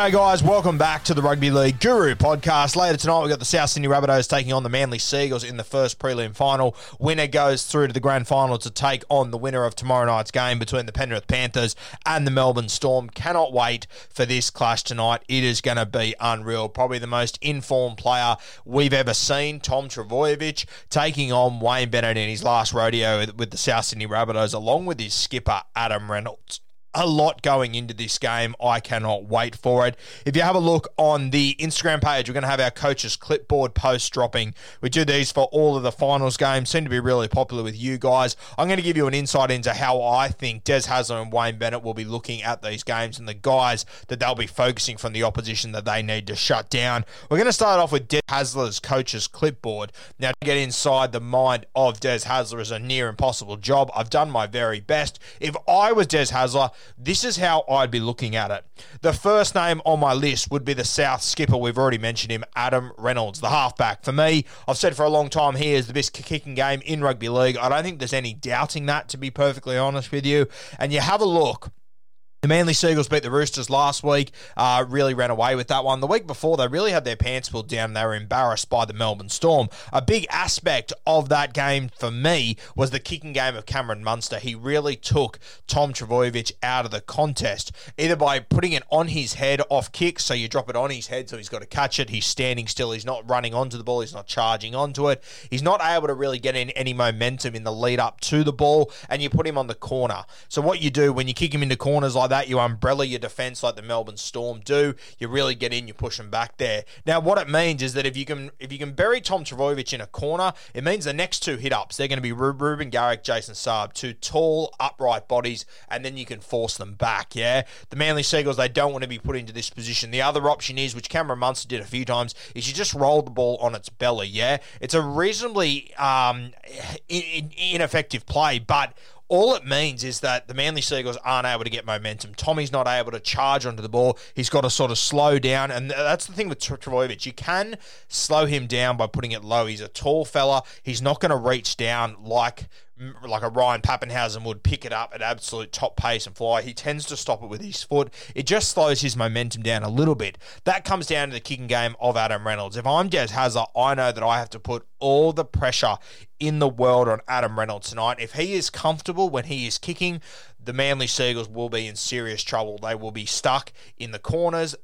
G'day, guys. Welcome back to the Rugby League Guru podcast. Later tonight, we've got the South Sydney Rabbitohs taking on the Manly Sea Eagles in the first prelim final. Winner goes through to the grand final to take on the winner of tomorrow night's game between the Penrith Panthers and the Melbourne Storm. Cannot wait for this clash tonight. It is going to be unreal. Probably the most informed player we've ever seen, Tom Trbojevic, taking on Wayne Bennett in his last rodeo with the South Sydney Rabbitohs, along with his skipper, Adam Reynolds a lot going into this game. I cannot wait for it. If you have a look on the Instagram page, we're going to have our coaches clipboard post dropping. We do these for all of the finals games. Seem to be really popular with you guys. I'm going to give you an insight into how I think Des Hasler and Wayne Bennett will be looking at these games and the guys that they'll be focusing from the opposition that they need to shut down. We're going to start off with Des Hasler's coaches clipboard. Now, to get inside the mind of Des Hasler is a near impossible job. I've done my very best. If I was Des Hasler, this is how I'd be looking at it. The first name on my list would be the South skipper. We've already mentioned him, Adam Reynolds, the halfback. For me, I've said for a long time he is the best kicking game in rugby league. I don't think there's any doubting that, to be perfectly honest with you. And you have a look. The Manly Sea Eagles beat the Roosters last week, uh, really ran away with that one. The week before, they really had their pants pulled down. They were embarrassed by the Melbourne Storm. A big aspect of that game for me was the kicking game of Cameron Munster. He really took Tom Trbojevic out of the contest, either by putting it on his head off kick, so you drop it on his head so he's got to catch it. He's standing still. He's not running onto the ball. He's not charging onto it. He's not able to really get in any momentum in the lead up to the ball, and you put him on the corner. So what you do when you kick him into corners like that, you umbrella your defense like the Melbourne Storm do. You really get in, you push them back there. Now, what it means is that if you can if you can bury Tom Trbojevic in a corner, it means the next two hit ups they're going to be Reuben Garrick, Jason Saab, two tall upright bodies, and then you can force them back. Yeah, the Manly Sea Eagles they don't want to be put into this position. The other option is, which Cameron Munster did a few times, is you just roll the ball on its belly. Yeah, it's a reasonably um, in, in, ineffective play, but all it means is that the Manly Sea Eagles aren't able to get momentum. Tommy's not able to charge onto the ball. He's got to sort of slow down. And that's the thing with Trbojevic. You can slow him down by putting it low. He's a tall fella. He's not going to reach down like like a Ryan Papenhuyzen would pick it up at absolute top pace and fly. He tends to stop it with his foot. It just slows his momentum down a little bit. That comes down to the kicking game of Adam Reynolds. If I'm Des Hasler, I know that I have to put all the pressure in the world on Adam Reynolds tonight. If he is comfortable when he is kicking, the Manly Sea Eagles will be in serious trouble. They will be stuck in the corners.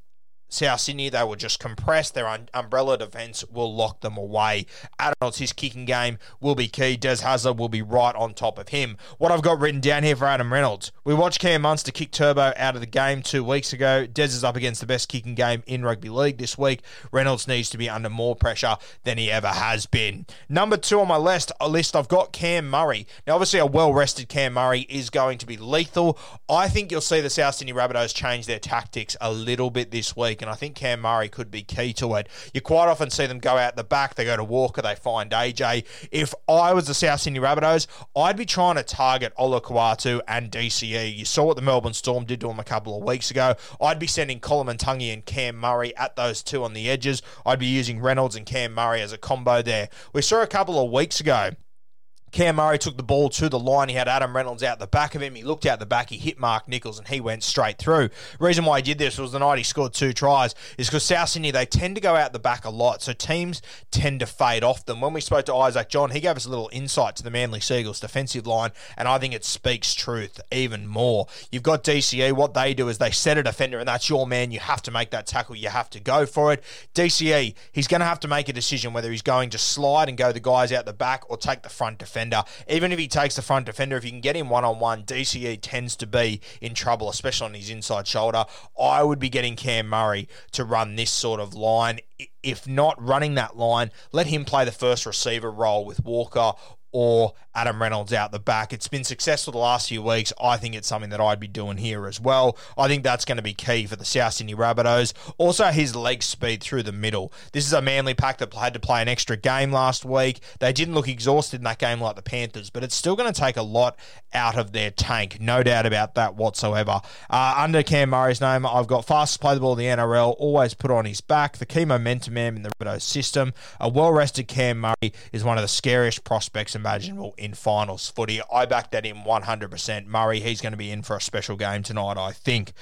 South Sydney, they will just compress. Their un- umbrella defence will lock them away. Adams, his kicking game will be key. Des Hasler will be right on top of him. What I've got written down here for Adam Reynolds. We watched Cam Munster kick Turbo out of the game two weeks ago. Des is up against the best kicking game in rugby league this week. Reynolds needs to be under more pressure than he ever has been. Number two on my list, list I've got Cam Murray. Now, obviously, a well rested Cam Murray is going to be lethal. I think you'll see the South Sydney Rabbitohs change their tactics a little bit this week, and I think Cam Murray could be key to it. You quite often see them go out the back, they go to Walker, they find AJ. If I was the South Sydney Rabbitohs, I'd be trying to target Olakau'atu and DCE. You saw what the Melbourne Storm did to him a couple of weeks ago. I'd be sending Koloamatangi and Cam Murray at those two on the edges. I'd be using Reynolds and Cam Murray as a combo there. We saw a couple of weeks ago Cam Murray took the ball to the line. He had Adam Reynolds out the back of him. He looked out the back. He hit Mark Nicholls and he went straight through. Reason why he did this was the night he scored two tries is because South Sydney, they tend to go out the back a lot. So teams tend to fade off them. When we spoke to Isaac John, he gave us a little insight to the Manly Sea Eagles defensive line. And I think it speaks truth even more. You've got DCE. What they do is they set a defender and that's your man. You have to make that tackle. You have to go for it. DCE, he's going to have to make a decision whether he's going to slide and go the guys out the back or take the front defender defender. Even if he takes the front defender, if you can get him one on one, DCE tends to be in trouble, especially on his inside shoulder. I would be getting Cam Murray to run this sort of line. If not running that line, let him play the first receiver role with Walker or Adam Reynolds out the back. It's been successful the last few weeks. I think it's something that I'd be doing here as well. I think that's going to be key for the South Sydney Rabbitohs. Also, his leg speed through the middle. This is a manly pack that had to play an extra game last week. They didn't look exhausted in that game like the Panthers, but it's still going to take a lot out of their tank. No doubt about that whatsoever. Uh, under Cam Murray's name, I've got fastest play the ball in the NRL, always put on his back, the key momentum man in the Rabbitohs system. A well rested Cam Murray is one of the scariest prospects imaginable in finals footy. I back that in 100%. Murray, he's going to be in for a special game tonight, I think.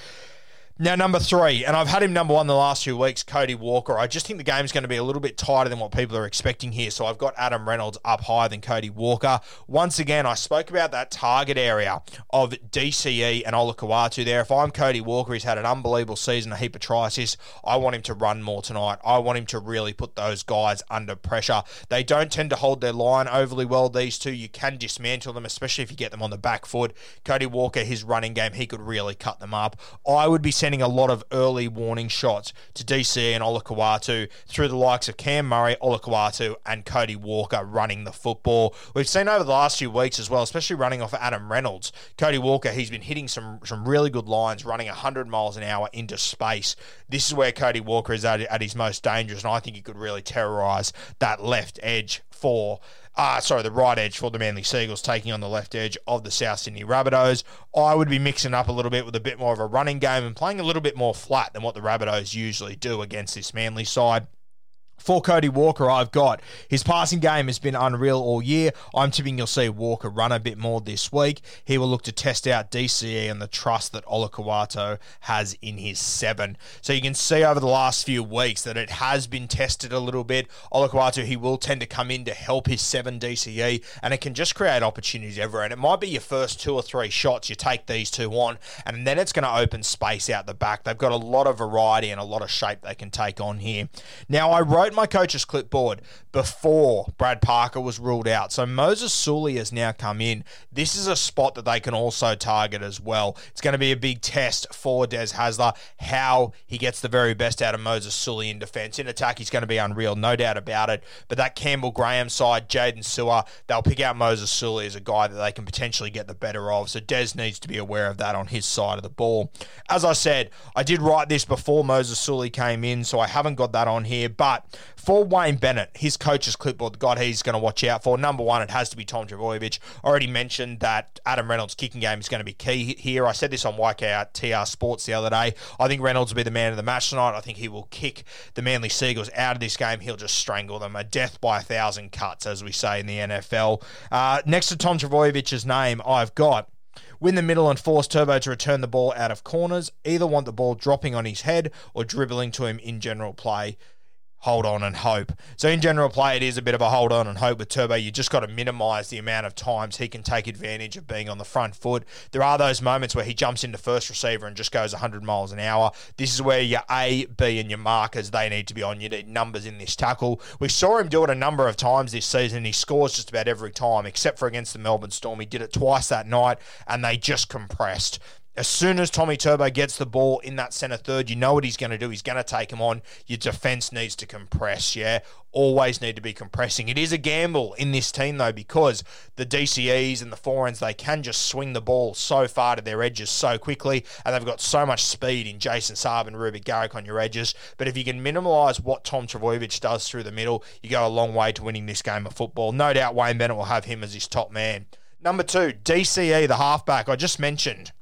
Now, number three, and I've had him number one the last few weeks, Cody Walker. I just think the game's going to be a little bit tighter than what people are expecting here. So I've got Adam Reynolds up higher than Cody Walker. Once again, I spoke about that target area of DCE and Olakau'atu there. If I'm Cody Walker, he's had an unbelievable season, a heap of tries. I want him to run more tonight. I want him to really put those guys under pressure. They don't tend to hold their line overly well, these two. You can dismantle them, especially if you get them on the back foot. Cody Walker, his running game, he could really cut them up. I would be sending a lot of early warning shots to DC and Olakau'atu through the likes of Cam Murray, Olakau'atu, and Cody Walker running the football. We've seen over the last few weeks as well, especially running off Adam Reynolds. Cody Walker, he's been hitting some some really good lines, running 100 miles an hour into space. This is where Cody Walker is at, at his most dangerous, and I think he could really terrorise that left edge for uh, sorry, the right edge for the Manly Sea Eagles taking on the left edge of the South Sydney Rabbitohs. I would be mixing up a little bit with a bit more of a running game and playing a little bit more flat than what the Rabbitohs usually do against this Manly side. For Cody Walker, I've got his passing game has been unreal all year. I'm tipping you'll see Walker run a bit more this week. He will look to test out DCE and the trust that Olakau'atu has in his seven. So you can see over the last few weeks that it has been tested a little bit. Olakau'atu, he will tend to come in to help his seven DCE, and it can just create opportunities everywhere. And it might be your first two or three shots, you take these two on, and then it's going to open space out the back. They've got a lot of variety and a lot of shape they can take on here. Now, I wrote my coach's clipboard before Brad Parker was ruled out. So Moses Suli has now come in. This is a spot that they can also target as well. It's going to be a big test for Des Hasler, how he gets the very best out of Moses Suli in defence. In attack, he's going to be unreal, no doubt about it. But that Campbell Graham side, Jaydn Su'A, they'll pick out Moses Suli as a guy that they can potentially get the better of. So Des needs to be aware of that on his side of the ball. As I said, I did write this before Moses Suli came in, so I haven't got that on here. But for Wayne Bennett, his coach's clipboard, guy he's going to watch out for. Number one, it has to be Tom Trbojevic. already mentioned that Adam Reynolds' kicking game is going to be key here. I said this on YKR TR Sports the other day. I think Reynolds will be the man of the match tonight. I think he will kick the Manly Sea Eagles out of this game. He'll just strangle them. A death by a thousand cuts, as we say in the NFL. Uh, next to Tom Trbojevic's name, I've got win the middle and force Turbo to return the ball out of corners. Either want the ball dropping on his head or dribbling to him in general play hold on and hope. So in general play, it is a bit of a hold on and hope with Turbo. You just got to minimise the amount of times he can take advantage of being on the front foot. There are those moments where he jumps into first receiver and just goes 100 miles an hour. This is where your A, B, and your markers they need to be on. You need numbers in this tackle. We saw him do it a number of times this season. He scores just about every time, except for against the Melbourne Storm. He did it twice that night, and they just compressed as soon as Tommy Turbo gets the ball in that centre third, you know what he's going to do. He's going to take him on. Your defence needs to compress, yeah? Always need to be compressing. It is a gamble in this team, though, because the DCEs and the Forans, they can just swing the ball so far to their edges so quickly, and they've got so much speed in Jason Saab and Ruby Garrick on your edges. But if you can minimise what Tom Trbojevic does through the middle, you go a long way to winning this game of football. No doubt Wayne Bennett will have him as his top man. Number two, DCE, the halfback I just mentioned.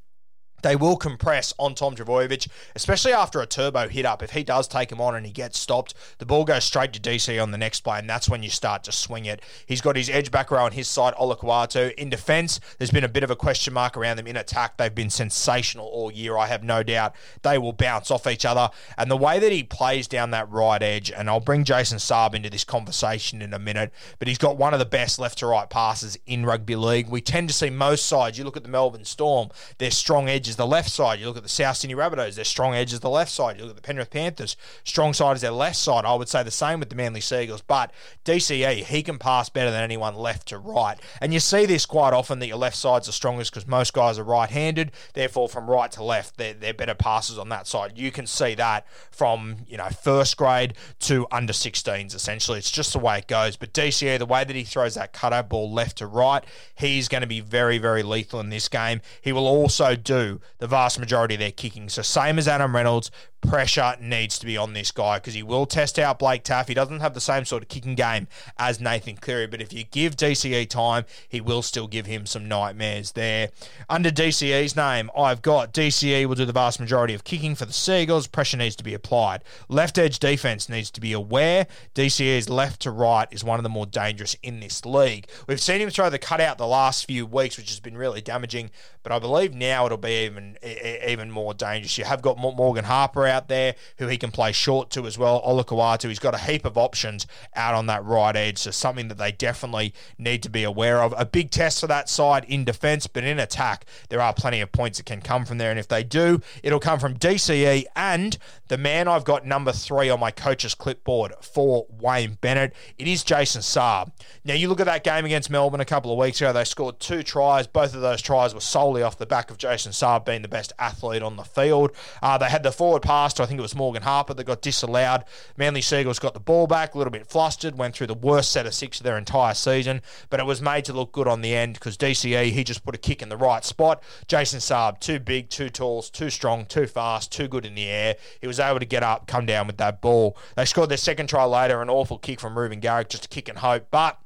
They will compress on Tom Trbojevic, especially after a turbo hit up. If he does take him on and he gets stopped, the ball goes straight to DC on the next play, and that's when you start to swing it. He's got his edge back row on his side, Olakau'atu. In defence, there's been a bit of a question mark around them. In attack, they've been sensational all year. I have no doubt they will bounce off each other. And the way that he plays down that right edge, and I'll bring Jason Saab into this conversation in a minute, but he's got one of the best left to right passes in rugby league. We tend to see most sides, you look at the Melbourne Storm, their strong edges the left side. You look at the South Sydney Rabbitohs, their strong edge is the left side. You look at the Penrith Panthers, strong side is their left side. I would say the same with the Manly Sea Eagles. But DCE, he can pass better than anyone left to right. And you see this quite often that your left side's the strongest because most guys are right handed. Therefore, from right to left, they're, they're better passes on that side. You can see that from, you know, first grade to under 16s, essentially. It's just the way it goes. But DCE, the way that he throws that cutout ball left to right, he's going to be very, very lethal in this game. He will also do the vast majority of their kicking. So same as Adam Reynolds, pressure needs to be on this guy because he will test out Blake Taaffe. He doesn't have the same sort of kicking game as Nathan Cleary, but if you give DCE time, he will still give him some nightmares there. Under DCE's name, I've got DCE will do the vast majority of kicking for the Sea Eagles. Pressure needs to be applied. Left edge defense needs to be aware. DCE's left to right is one of the more dangerous in this league. We've seen him throw the cutout the last few weeks, which has been really damaging, but I believe now it'll be even even more dangerous. You have got Morgan Harper out there who he can play short to as well. Olakau'atu, he's got a heap of options out on that right edge, so something that they definitely need to be aware of. A big test for that side in defence, but in attack, there are plenty of points that can come from there. And if they do, it'll come from DCE and the man I've got number three on my coach's clipboard for Wayne Bennett. It is Jason Saab. Now, you look at that game against Melbourne a couple of weeks ago, they scored two tries. Both of those tries were solely off the back of Jason Saab being the best athlete on the field. Uh, they had the forward pass I think it was Morgan Harper that got disallowed. Manly Sea Eagles got the ball back, a little bit flustered, went through the worst set of six of their entire season, but it was made to look good on the end because DCE, he just put a kick in the right spot. Jason Saab, too big, too tall, too strong, too fast, too good in the air. He was able to get up, come down with that ball. They scored their second try later, an awful kick from Reuben Garrick, just a kick and hope, but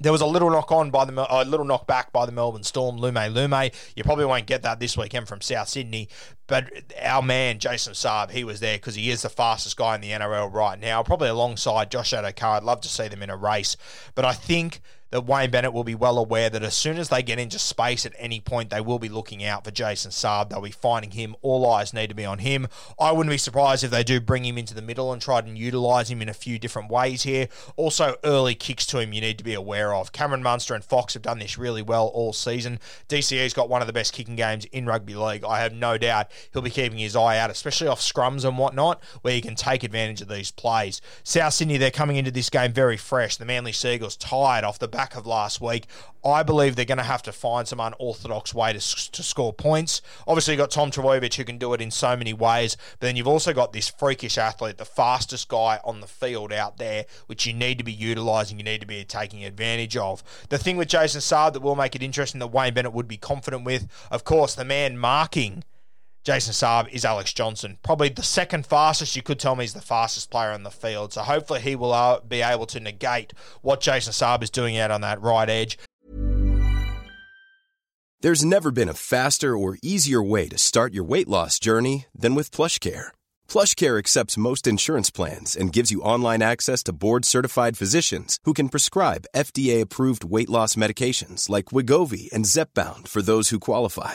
there was a little knock on by the a little knock back by the Melbourne Storm, Lume Lume. You probably won't get that this weekend from South Sydney, but our man Jason Saab, he was there because he is the fastest guy in the NRL right now, probably alongside Josh Addo-Carr. I'd love to see them in a race, but I think that Wayne Bennett will be well aware that as soon as they get into space at any point, they will be looking out for Jason Saab. They'll be finding him. All eyes need to be on him. I wouldn't be surprised if they do bring him into the middle and try to utilise him in a few different ways here. Also, early kicks to him you need to be aware of. Cameron Munster and Fox have done this really well all season. DCE's got one of the best kicking games in rugby league. I have no doubt he'll be keeping his eye out, especially off scrums and whatnot, where he can take advantage of these plays. South Sydney, they're coming into this game very fresh. The Manly Sea Eagles tired off the back of last week. I believe they're going to have to find some unorthodox way to, to score points. Obviously, you've got Tom Trbojevic who can do it in so many ways, but then you've also got this freakish athlete, the fastest guy on the field out there, which you need to be utilising, you need to be taking advantage of. The thing with Jason Saab that will make it interesting that Wayne Bennett would be confident with, of course, the man marking Jason Saab is Alex Johnson. Probably the second fastest. You could tell me he's the fastest player on the field. So hopefully he will uh, be able to negate what Jason Saab is doing out on that right edge. There's never been a faster or easier way to start your weight loss journey than with PlushCare. PlushCare accepts most insurance plans and gives you online access to board-certified physicians who can prescribe FDA-approved weight loss medications like Wegovy and Zepbound for those who qualify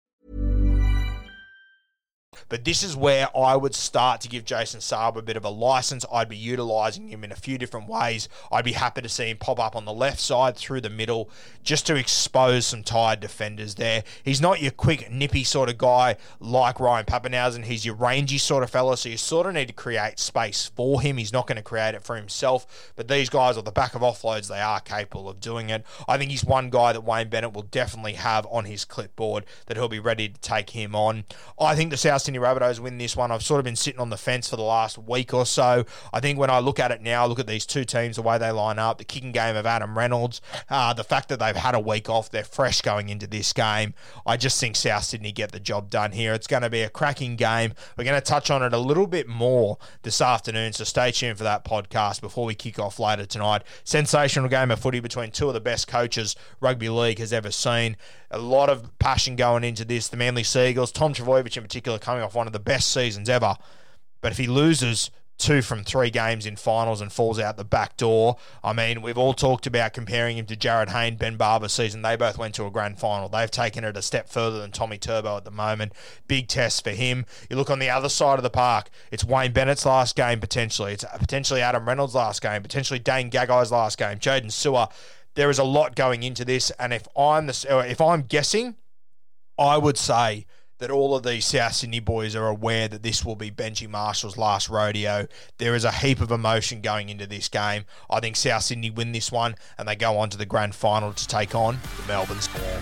But this is where I would start to give Jason Saab a bit of a license. I'd be utilising him in a few different ways. I'd be happy to see him pop up on the left side through the middle just to expose some tired defenders there. He's not your quick, nippy sort of guy like Ryan Papenhuyzen. He's your rangy sort of fella, so you sort of need to create space for him. He's not going to create it for himself, but these guys on the back of offloads, they are capable of doing it. I think he's one guy that Wayne Bennett will definitely have on his clipboard that he'll be ready to take him on. I think the South Sydney Rabbitohs win this one. I've sort of been sitting on the fence for the last week or so. I think when I look at it now, look at these two teams, the way they line up, the kicking game of Adam Reynolds, uh, the fact that they've had a week off, they're fresh going into this game. I just think South Sydney get the job done here. It's going to be a cracking game. We're going to touch on it a little bit more this afternoon, so stay tuned for that podcast before we kick off later tonight. Sensational game of footy between two of the best coaches rugby league has ever seen. A lot of passion going into this. The Manly Sea Eagles, Tom Trbojevic in particular, coming off one of the best seasons ever. But if he loses two from three games in finals and falls out the back door. I mean, we've all talked about comparing him to Jarryd Hayne, Ben Barba's season. They both went to a grand final. They've taken it a step further than Tommy Turbo at the moment. Big test for him. You look on the other side of the park, it's Wayne Bennett's last game potentially. It's potentially Adam Reynolds' last game, potentially Dane Gagai's last game, Jaydn Su'A. There is a lot going into this, and if I'm the, if I'm guessing, I would say that all of these South Sydney boys are aware that this will be Benji Marshall's last rodeo. There is a heap of emotion going into this game. I think South Sydney win this one and they go on to the grand final to take on the Melbourne Storm.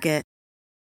It.